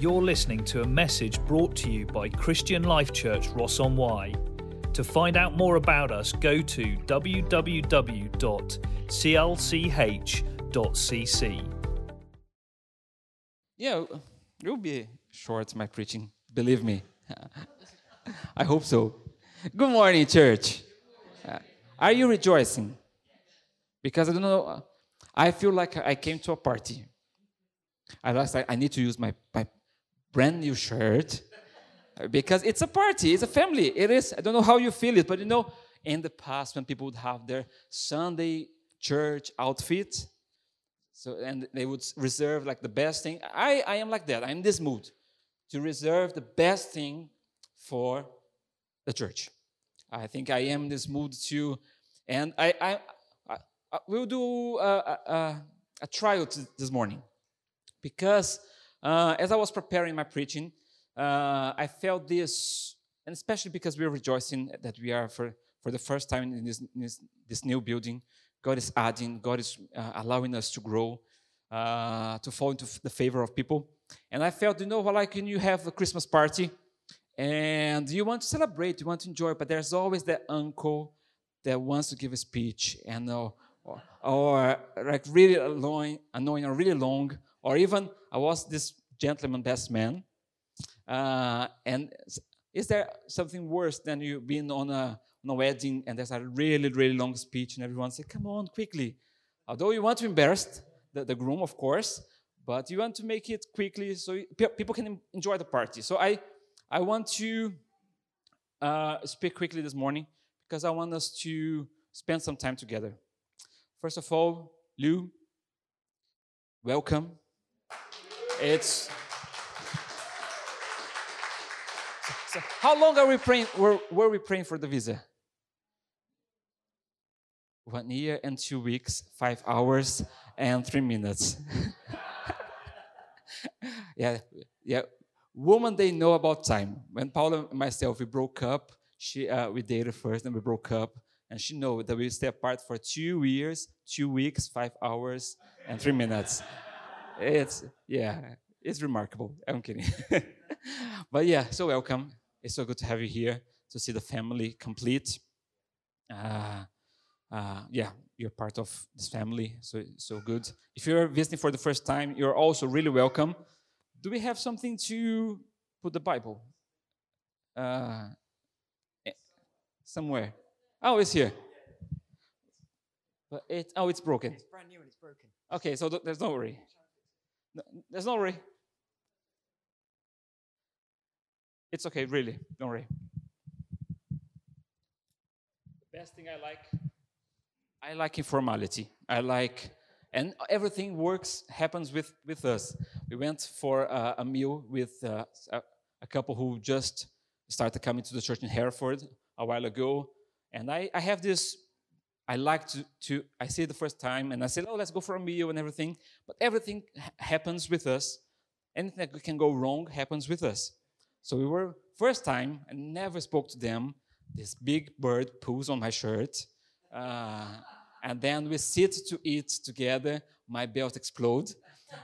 You're listening to a message brought to you by Christian Life Church Ross on Wye. To find out more about us, go to www.clch.cc. Yeah, it will be short, my preaching. Believe me. I hope so. Good morning, church. Uh, are you rejoicing? Because I don't know, I feel like I came to a party. I I need to use my, my brand new shirt uh, because it's a party, it's a family. It is, I don't know how you feel it, but you know, in the past when people would have their Sunday church outfit, so and they would reserve like the best thing. I, I am like that. I'm in this mood to reserve the best thing for the church. I think I am in this mood too, and I, I, I, I will do a, a, a trial this morning because uh, as I was preparing my preaching, uh, I felt this, and especially because we are rejoicing that we are for, for the first time in this, in this, this new building. God is adding, God is uh, allowing us to grow, uh, to fall into the favor of people. And I felt, you know, like when you have a Christmas party and you want to celebrate, you want to enjoy, but there's always that uncle that wants to give a speech and uh, or, or like really annoying, annoying or really long, or even I was this gentleman best man. Uh, and is there something worse than you being on a, on a wedding and there's a really, really long speech and everyone say, come on, quickly. Although you want to embarrass the, the groom, of course, but you want to make it quickly so people can enjoy the party. So I, I want to uh, speak quickly this morning because I want us to spend some time together. First of all, Lou, welcome. It's so how long are we praying? Were, were we praying for the visa? One year and two weeks, five hours and three minutes. yeah, yeah. Woman, they know about time. When Paula and myself we broke up, she uh, we dated first, and we broke up, and she know that we stay apart for two years, two weeks, five hours, and three minutes. It's yeah, it's remarkable. I'm kidding, but yeah. So welcome. It's so good to have you here to see the family complete. Uh, uh, yeah, you're part of this family, so so good. If you're visiting for the first time, you're also really welcome. Do we have something to put the Bible? Uh, eh, somewhere. Oh, it's here. But it oh, it's broken. It's brand new and it's broken. Okay, so th- there's no worry. No, there's no worry. It's okay, really. Don't worry. The best thing I like, I like informality. I like, and everything works, happens with, with us. We went for uh, a meal with uh, a, a, couple who just started coming to the church in Hereford a while ago. And I, I have this, I like to, to, I see it the first time and I said, oh, let's go for a meal and everything. But everything ha- happens with us. Anything that can go wrong happens with us. So we were first time. I never spoke to them. This big bird pulls on my shirt, uh, and then we sit to eat together. My belt explodes.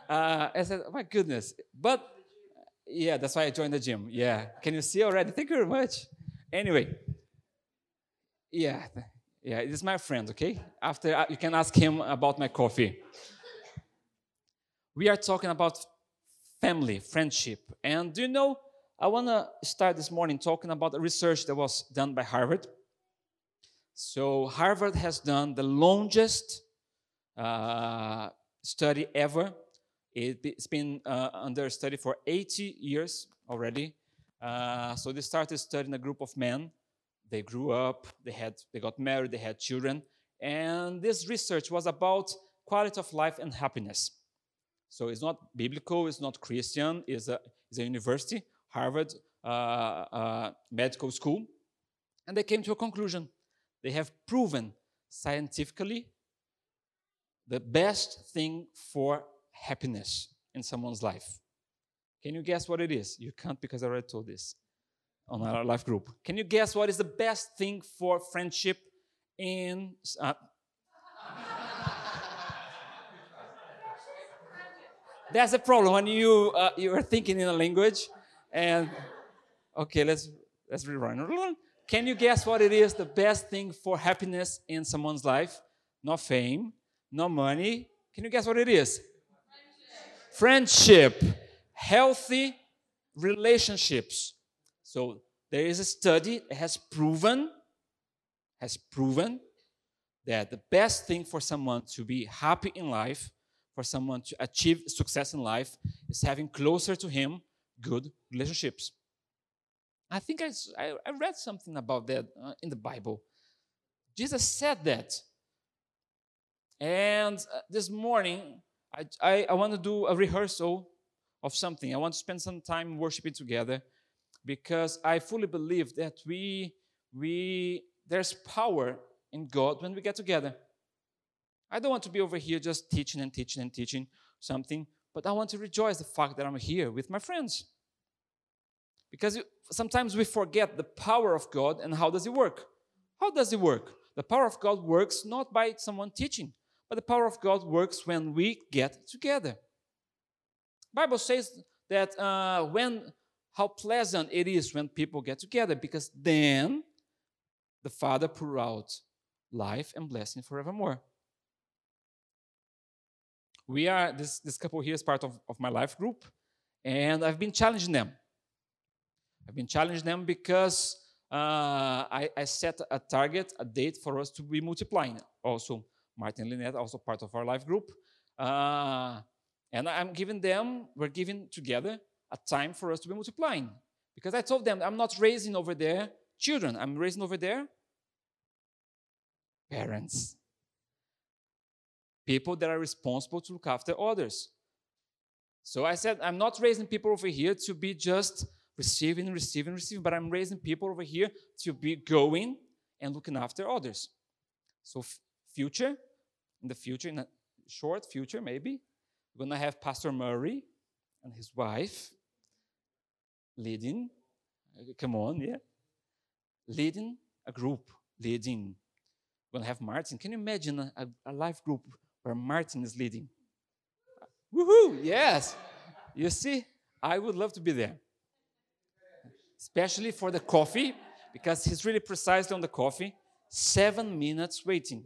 Uh, I said, oh "My goodness!" But yeah, that's why I joined the gym. Yeah, can you see already? Thank you very much. Anyway, yeah, yeah, it is my friend. Okay, after uh, you can ask him about my coffee. We are talking about family, friendship, and do you know? I want to start this morning talking about a research that was done by Harvard. So, Harvard has done the longest uh, study ever. It's been uh, under study for 80 years already. Uh, so, they started studying a group of men. They grew up, they, had, they got married, they had children. And this research was about quality of life and happiness. So, it's not biblical, it's not Christian, it's a, it's a university Harvard uh, uh, Medical School, and they came to a conclusion. They have proven scientifically the best thing for happiness in someone's life. Can you guess what it is? You can't because I already told this on our life group. Can you guess what is the best thing for friendship in. Uh, That's the problem when you uh, you are thinking in a language, and okay, let's let's rerun. Can you guess what it is? The best thing for happiness in someone's life? Not fame, not money. Can you guess what it is? Friendship. Friendship. Healthy relationships. So there is a study that has proven has proven that the best thing for someone to be happy in life, for someone to achieve success in life, is having closer to him good relationships. I think I, I read something about that uh, in the Bible. Jesus said that. And uh, this morning, I, I, I want to do a rehearsal of something. I want to spend some time worshiping together because I fully believe that we, we there's power in God when we get together. I don't want to be over here just teaching and teaching and teaching something, but I want to rejoice the fact that I'm here with my friends. Because sometimes we forget the power of God and how does it work? How does it work? The power of God works not by someone teaching, but the power of God works when we get together. Bible says that uh, when how pleasant it is when people get together, because then the Father pour out life and blessing forevermore. We are, this, this couple here is part of, of my life group, and I've been challenging them. I've been challenging them because uh, I, I, set a target, a date for us to be multiplying. Also, Martin and Lynette, also part of our life group. Uh, and I'm giving them, we're giving together a time for us to be multiplying. Because I told them I'm not raising over there children, I'm raising over there parents. People that are responsible to look after others. So I said, I'm not raising people over here to be just receiving, receiving, receiving, but I'm raising people over here to be going and looking after others. So, f- future, in the future, in a short future, maybe, we're to have Pastor Murray and his wife leading, uh, come on, yeah, leading a group, leading to have Martin. Can you imagine a, a life group where Martin is leading? Woohoo! Yes. You see, I would love to be there. Especially for the coffee, because he's really precisely on the coffee. Seven minutes waiting.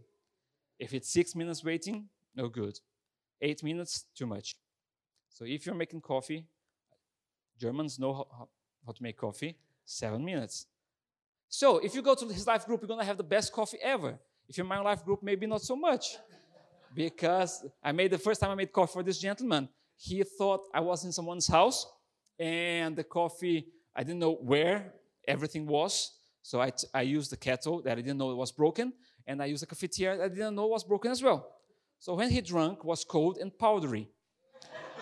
If it's six minutes waiting, no good. Eight minutes, too much. So if you're making coffee, Germans know how, how to make coffee, seven minutes. So if you go to his life group, you're to have the best coffee ever. If you're my life group, maybe not so much. Because I made the first time I made coffee for this gentleman, he thought I was in someone's house and the coffee, I didn't know where everything was. So I, t- I used the kettle that I didn't know it was broken, and I used the cafetiere that I didn't know was broken as well. So when he drank, was cold and powdery.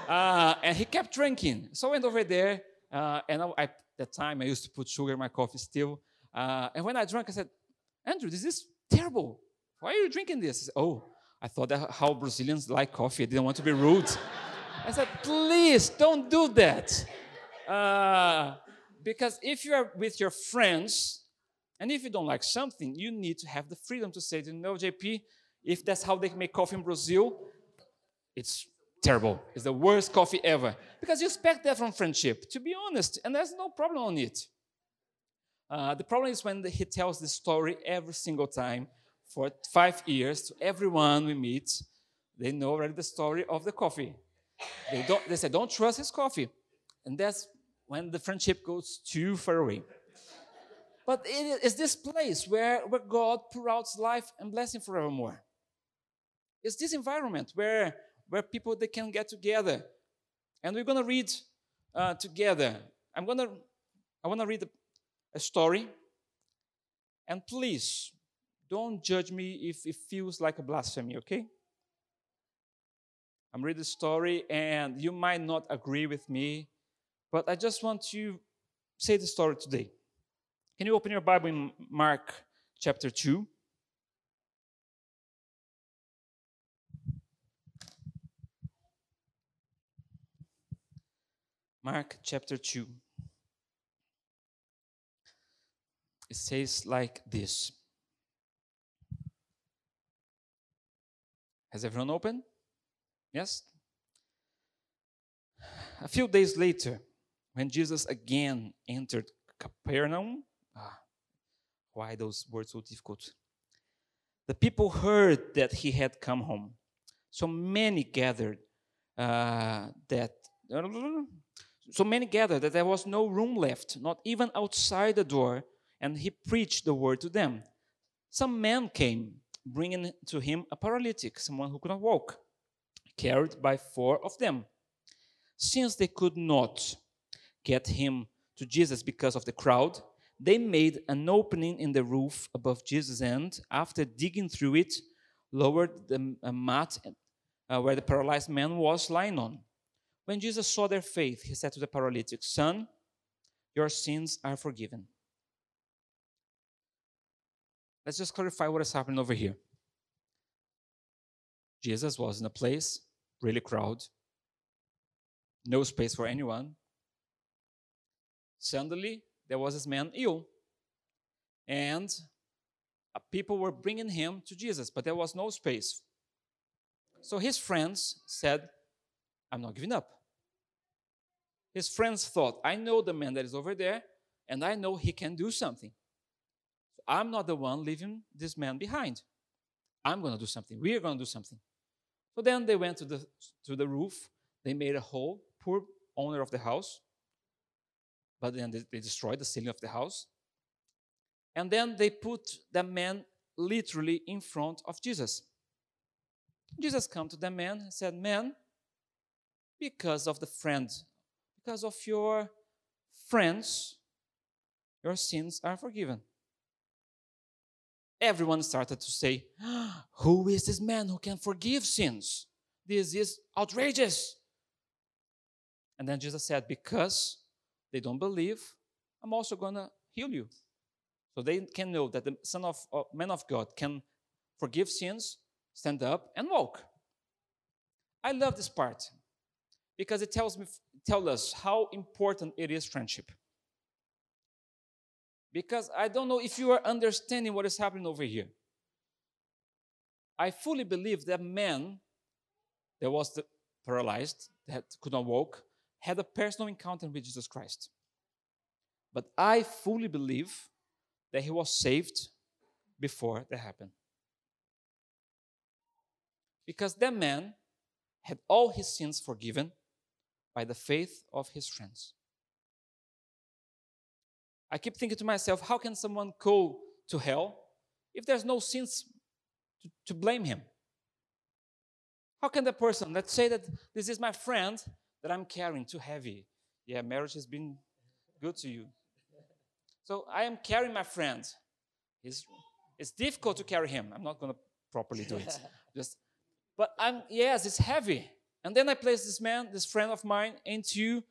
Uh, and he kept drinking. So I went over there, uh, and I, I, that time I used to put sugar in my coffee still. Uh, and when I drank, I said, Andrew, this is terrible. Why are you drinking this? Said, oh, I thought that how Brazilians like coffee. I didn't want to be rude. I said, please don't do that. Uh, because if you are with your friends, and if you don't like something, you need to have the freedom to say, you know, JP, if that's how they make coffee in Brazil, it's terrible. It's the worst coffee ever. Because you expect that from friendship, to be honest, and there's no problem on it. Uh, the problem is when he tells the story every single time for five years to everyone we meet. They know already the story of the coffee. They, don't, they say, don't trust his coffee. And that's when the friendship goes too far away. But it is this place where, where God pours out life and blessing forevermore. It's this environment where, where people they can get together. And we're going to read uh, together. I'm going to I want to read a story. And please don't judge me if it feels like a blasphemy, okay? I'm reading the story and you might not agree with me, but I just want to say the story today. Can you open your Bible in Mark chapter 2? Mark chapter 2. It says like this Has everyone opened? Yes? a few days later, when Jesus again entered Capernaum, ah, why those words so difficult? The people heard that he had come home. So many gathered uh, that so many gathered that there was no room left, not even outside the door, and he preached the word to them. Some men came, bringing to him a paralytic, someone who could not walk, carried by four of them. Since they could not get him to Jesus because of the crowd, they made an opening in the roof above Jesus' and, after digging through it, lowered the mat uh, where the paralyzed man was lying on. When Jesus saw their faith, he said to the paralytic, Son, your sins are forgiven. Let's just clarify what is happening over here. Jesus was in a place, really crowded, no space for anyone. Suddenly, there was this man ill, and uh, people were bringing him to Jesus, but there was no space. So his friends said, I'm not giving up. His friends thought, I know the man that is over there, and I know he can do something. I'm not the one leaving this man behind. I'm going to do something. We are going to do something. So then they went to the, to the roof. They made a hole. Poor owner of the house. But then they, they destroyed the ceiling of the house. And then they put the man literally in front of Jesus. Jesus came to the man and said, Man, because of the friend, because of your friends, your sins are forgiven. Everyone started to say, Who is this man who can forgive sins? This is outrageous. And then Jesus said, Because they don't believe, I'm also going to heal you. So they can know that the Son of uh, Man of God can forgive sins stand up and walk. I love this part because it tells me tell us how important it is friendship. Because I don't know if you are understanding what is happening over here. I fully believe that man that was the paralyzed, that could not walk, had a personal encounter with Jesus Christ. But I fully believe that he was saved before that happened. Because that man had all his sins forgiven by the faith of his friends. I keep thinking to myself, how can someone go to hell if there's no sins to, to blame him? How can the person, let's say that this is my friend that I'm carrying too heavy. Yeah, marriage has been good to you. So I am carrying my friend. It's, it's difficult to carry him. I'm not going to properly do it. Just but I'm, yes, it's heavy. And then I place this man, this friend of mine, into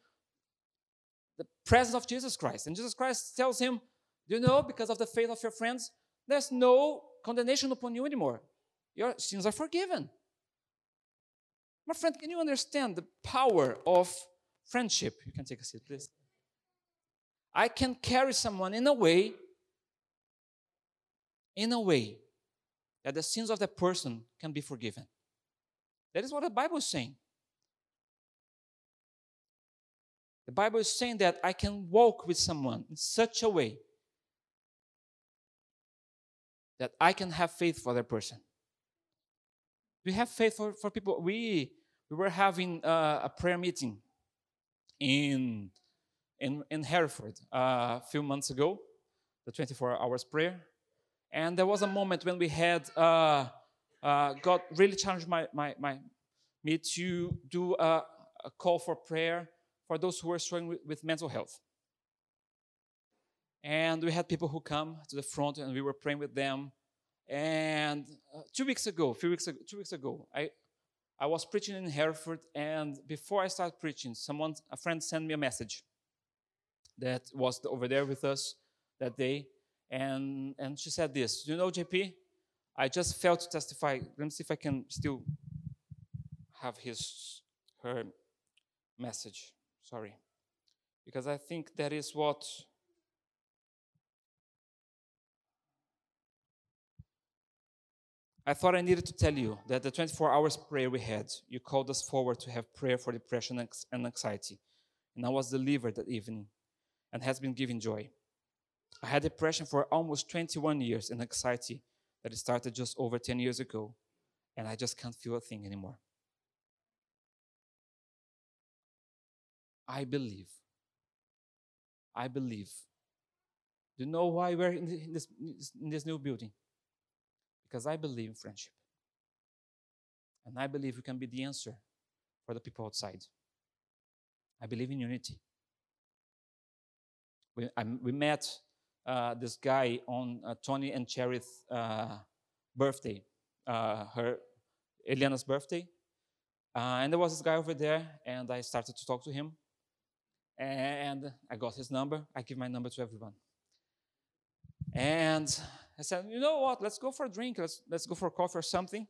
the presence of Jesus Christ. And Jesus Christ tells him, Do you know, because of the faith of your friends, there's no condemnation upon you anymore. Your sins are forgiven. My friend, can you understand the power of friendship? You can take a seat, please. I can carry someone in a way, in a way, that the sins of that person can be forgiven. That is what the Bible is saying. The Bible is saying that I can walk with someone in such a way that I can have faith for that person. We have faith for, for people. We, we were having a prayer meeting in, in, in Hereford uh, a few months ago, the 24 hours prayer. And there was a moment when we had uh, uh, God really challenged my, my, my, me to do a, a, call for prayer for those who are struggling with, with mental health. And we had people who come to the front and we were praying with them. And uh, two weeks ago, few weeks ago, two weeks ago, I, I was preaching in Hereford, and before I started preaching, someone, a friend, sent me a message that was over there with us that day, and and she said this: "You know, JP, I just failed to testify. Let me see if I can still have his her message. Sorry. Because I think that is what I thought I needed to tell you that the 24 hours prayer we had, you called us forward to have prayer for depression and anxiety. And I was delivered that evening and has been given joy. I had depression for almost 21 years and anxiety that started just over 10 years ago, and I just can't feel a thing anymore. I believe. I believe. Do you know why we're in this, in this new building? Because I believe in friendship. And I believe we can be the answer for the people outside. I believe in unity. We, I, we met uh, this guy on uh, Tony and Cherith's uh, birthday, uh, her Eliana's birthday, uh, and there was this guy over there, and I started to talk to him, and I got his number. I give my number to everyone, and I said, you know what? Let's go for a drink. Let's let's go for coffee or something.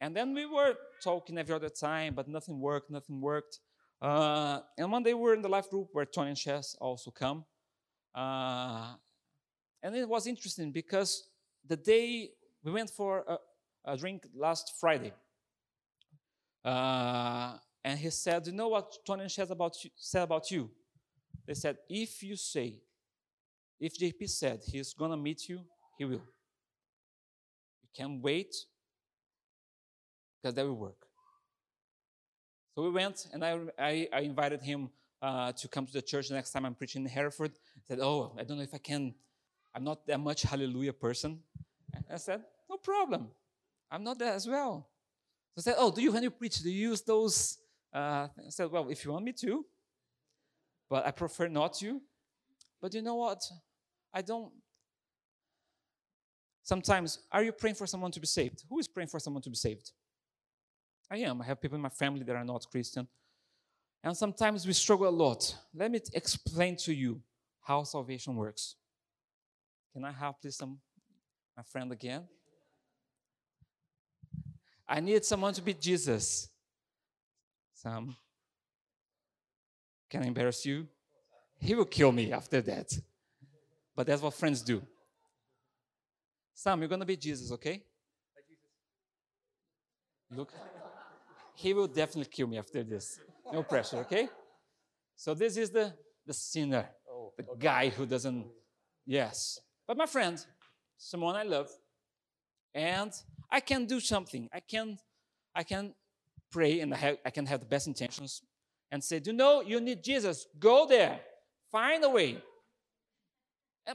And then we were talking every other time, but nothing worked. Nothing worked. Uh, and one day we were in the life group where Tony and Chess also come. And it was interesting because the day we went for a, a drink last Friday, uh, and he said, "You know what Tony Chess about you, said about you?" They said, "If you say, if JP said he's gonna meet you, he will. You can't wait because that will work." So we went, and I, I, I invited him uh, to come to the church the next time I'm preaching in Hereford. I said, Oh, I don't know if I can. I'm not that much hallelujah person. And I said, No problem. I'm not that as well. So I said, Oh, do you, when you preach, do you use those? Uh, I said, Well, if you want me to, but I prefer not to. But you know what? I don't. Sometimes, are you praying for someone to be saved? Who is praying for someone to be saved? I am. I have people in my family that are not Christian. And sometimes we struggle a lot. Let me explain to you how salvation works. Can I have please some um, my friend again? I need someone to be Jesus. Sam. Can I embarrass you? He will kill me after that. But that's what friends do. Sam, you're gonna be Jesus, okay? Look he will definitely kill me after this. No pressure, okay? So this is the, the sinner, oh, the okay. guy who doesn't, yes. But my friend, someone I love, and I can do something. I can, I can pray and I, have, I can have the best intentions and say, do you know you need Jesus? Go there. Find a way.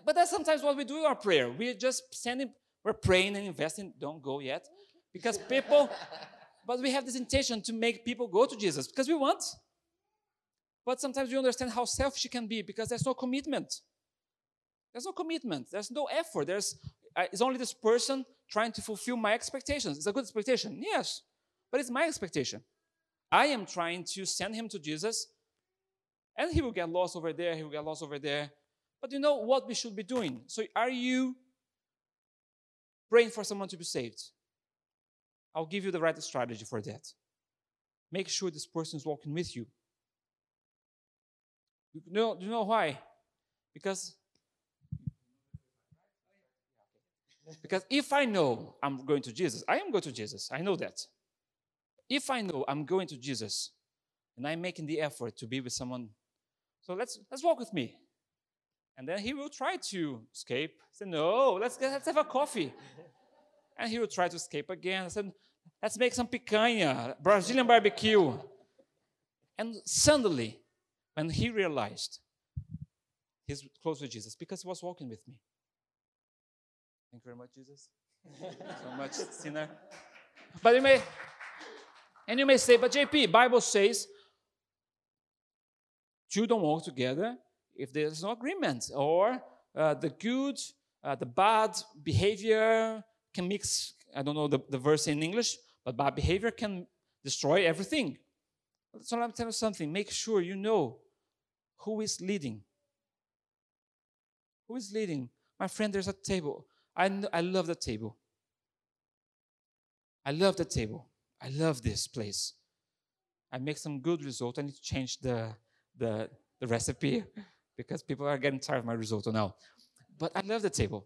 But that's sometimes what we do in our prayer. We're just sending, we're praying and investing. Don't go yet. Because people, but we have this intention to make people go to Jesus because we want. But sometimes we understand how selfish it can be because there's no commitment. There's no commitment. There's no effort. There's uh, it's only this person trying to fulfill my expectations. It's a good expectation, yes, but it's my expectation. I am trying to send him to Jesus, and he will get lost over there. He will get lost over there. But you know what we should be doing. So, are you praying for someone to be saved? I'll give you the right strategy for that. Make sure this person is walking with you. You know, you know why? Because because if I know I'm going to Jesus, I am going to Jesus. I know that. If I know I'm going to Jesus and I'm making the effort to be with someone, so let's let's walk with me. And then he will try to escape. Say, no, let's, let's have a coffee. And he will try to escape again. I said, let's make some picanha, Brazilian barbecue. And suddenly, when he realized he's close with Jesus, because he was walking with me. Thank you very much, Jesus. so much, sinner. But you may, and you may say, but JP, Bible says two don't walk together if there's no agreement, or uh, the good, uh, the bad behavior can mix, I don't know the, the verse in English, but bad behavior can destroy everything. So I'm telling you something. Make sure you know who is leading. Who is leading? My friend, there's a table. I, I love the table. I love the table. I love this place. I make some good result. I need to change the, the, the recipe because people are getting tired of my risotto now. But I love the table.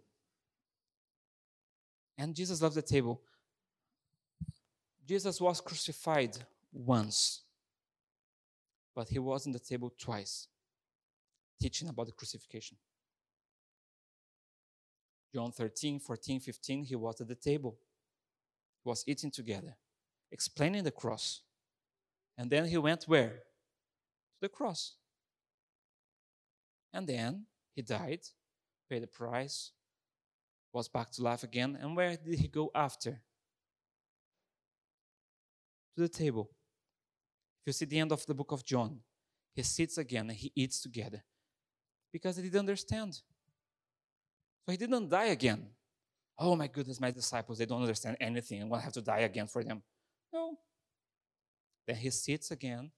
And Jesus loved the table. Jesus was crucified once, but he was on the table twice, teaching about the crucifixion. John 13, 14, 15, he was at the table, he was eating together, explaining the cross. And then he went where? To the cross. And then he died, paid the price, was back to life again. And where did he go after? To the table. If you see the end of the book of John, he sits again and he eats together because he didn't understand. So he didn't die again. Oh my goodness, my disciples, they don't understand anything. I'm going to have to die again for them. No. Then he sits again,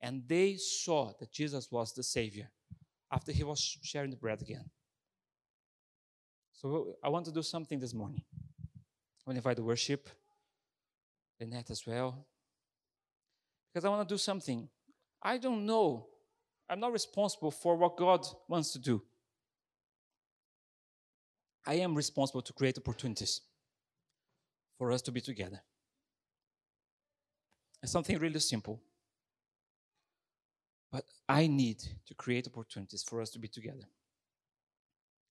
and they saw that Jesus was the Savior after he was sharing the bread again. So I want to do something this morning. I want to invite the worship, Lynette as well, because I want to do something. I don't know. I'm not responsible for what God wants to do. I am responsible to create opportunities for us to be together. It's something really simple. But I need to create opportunities for us to be together.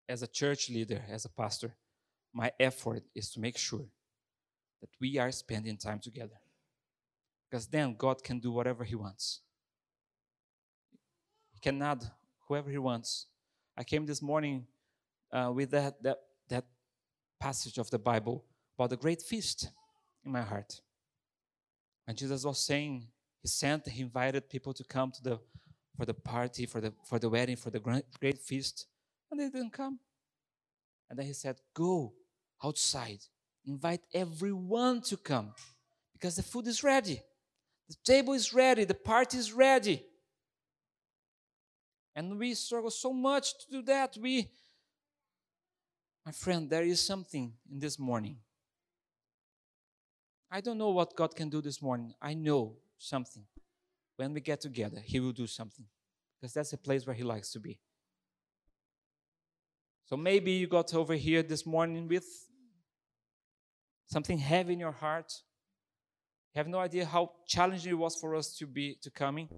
As a church leader, as a pastor, my effort is to make sure that we are spending time together. Because then God can do whatever He wants. He can add whoever He wants. I came this morning uh, with that, that, that passage of the Bible about the great feast in my heart. And Jesus was saying, He sent, He invited people to come to the for the party, for the for the wedding, for the great, great feast, and they didn't come. And then He said, Go outside, invite everyone to come, because the food is ready, the table is ready, the party is ready. And we struggle so much to do that. We my friend, there is something in this morning. I don't know what God can do this morning. I know something. When we get together, He will do something because that's a place where He likes to be. So maybe you got over here this morning with something heavy in your heart. You have no idea how challenging it was for us to be to coming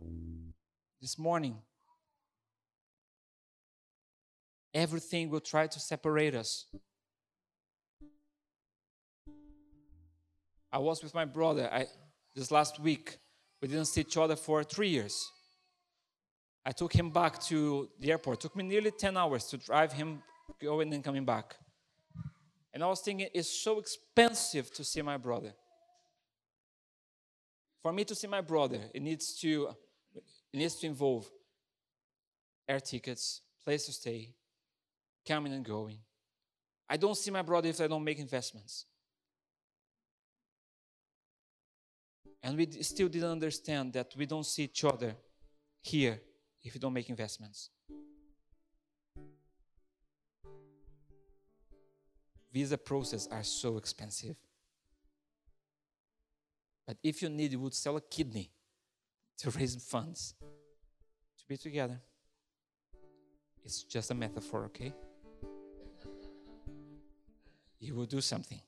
this morning. Everything will try to separate us. I was with my brother I, this last week. We didn't see each other for three years. I took him back to the airport. It took me nearly 10 hours to drive him going and coming back. And I was thinking, it's so expensive to see my brother. For me to see my brother, it needs to, it needs to involve air tickets, place to stay, coming and going. I don't see my brother if I don't make investments. And we still didn't understand that we don't see each other here if we don't make investments. Visa process are so expensive. But if you need, you would sell a kidney to raise funds to be together. It's just a metaphor, okay? You will do something.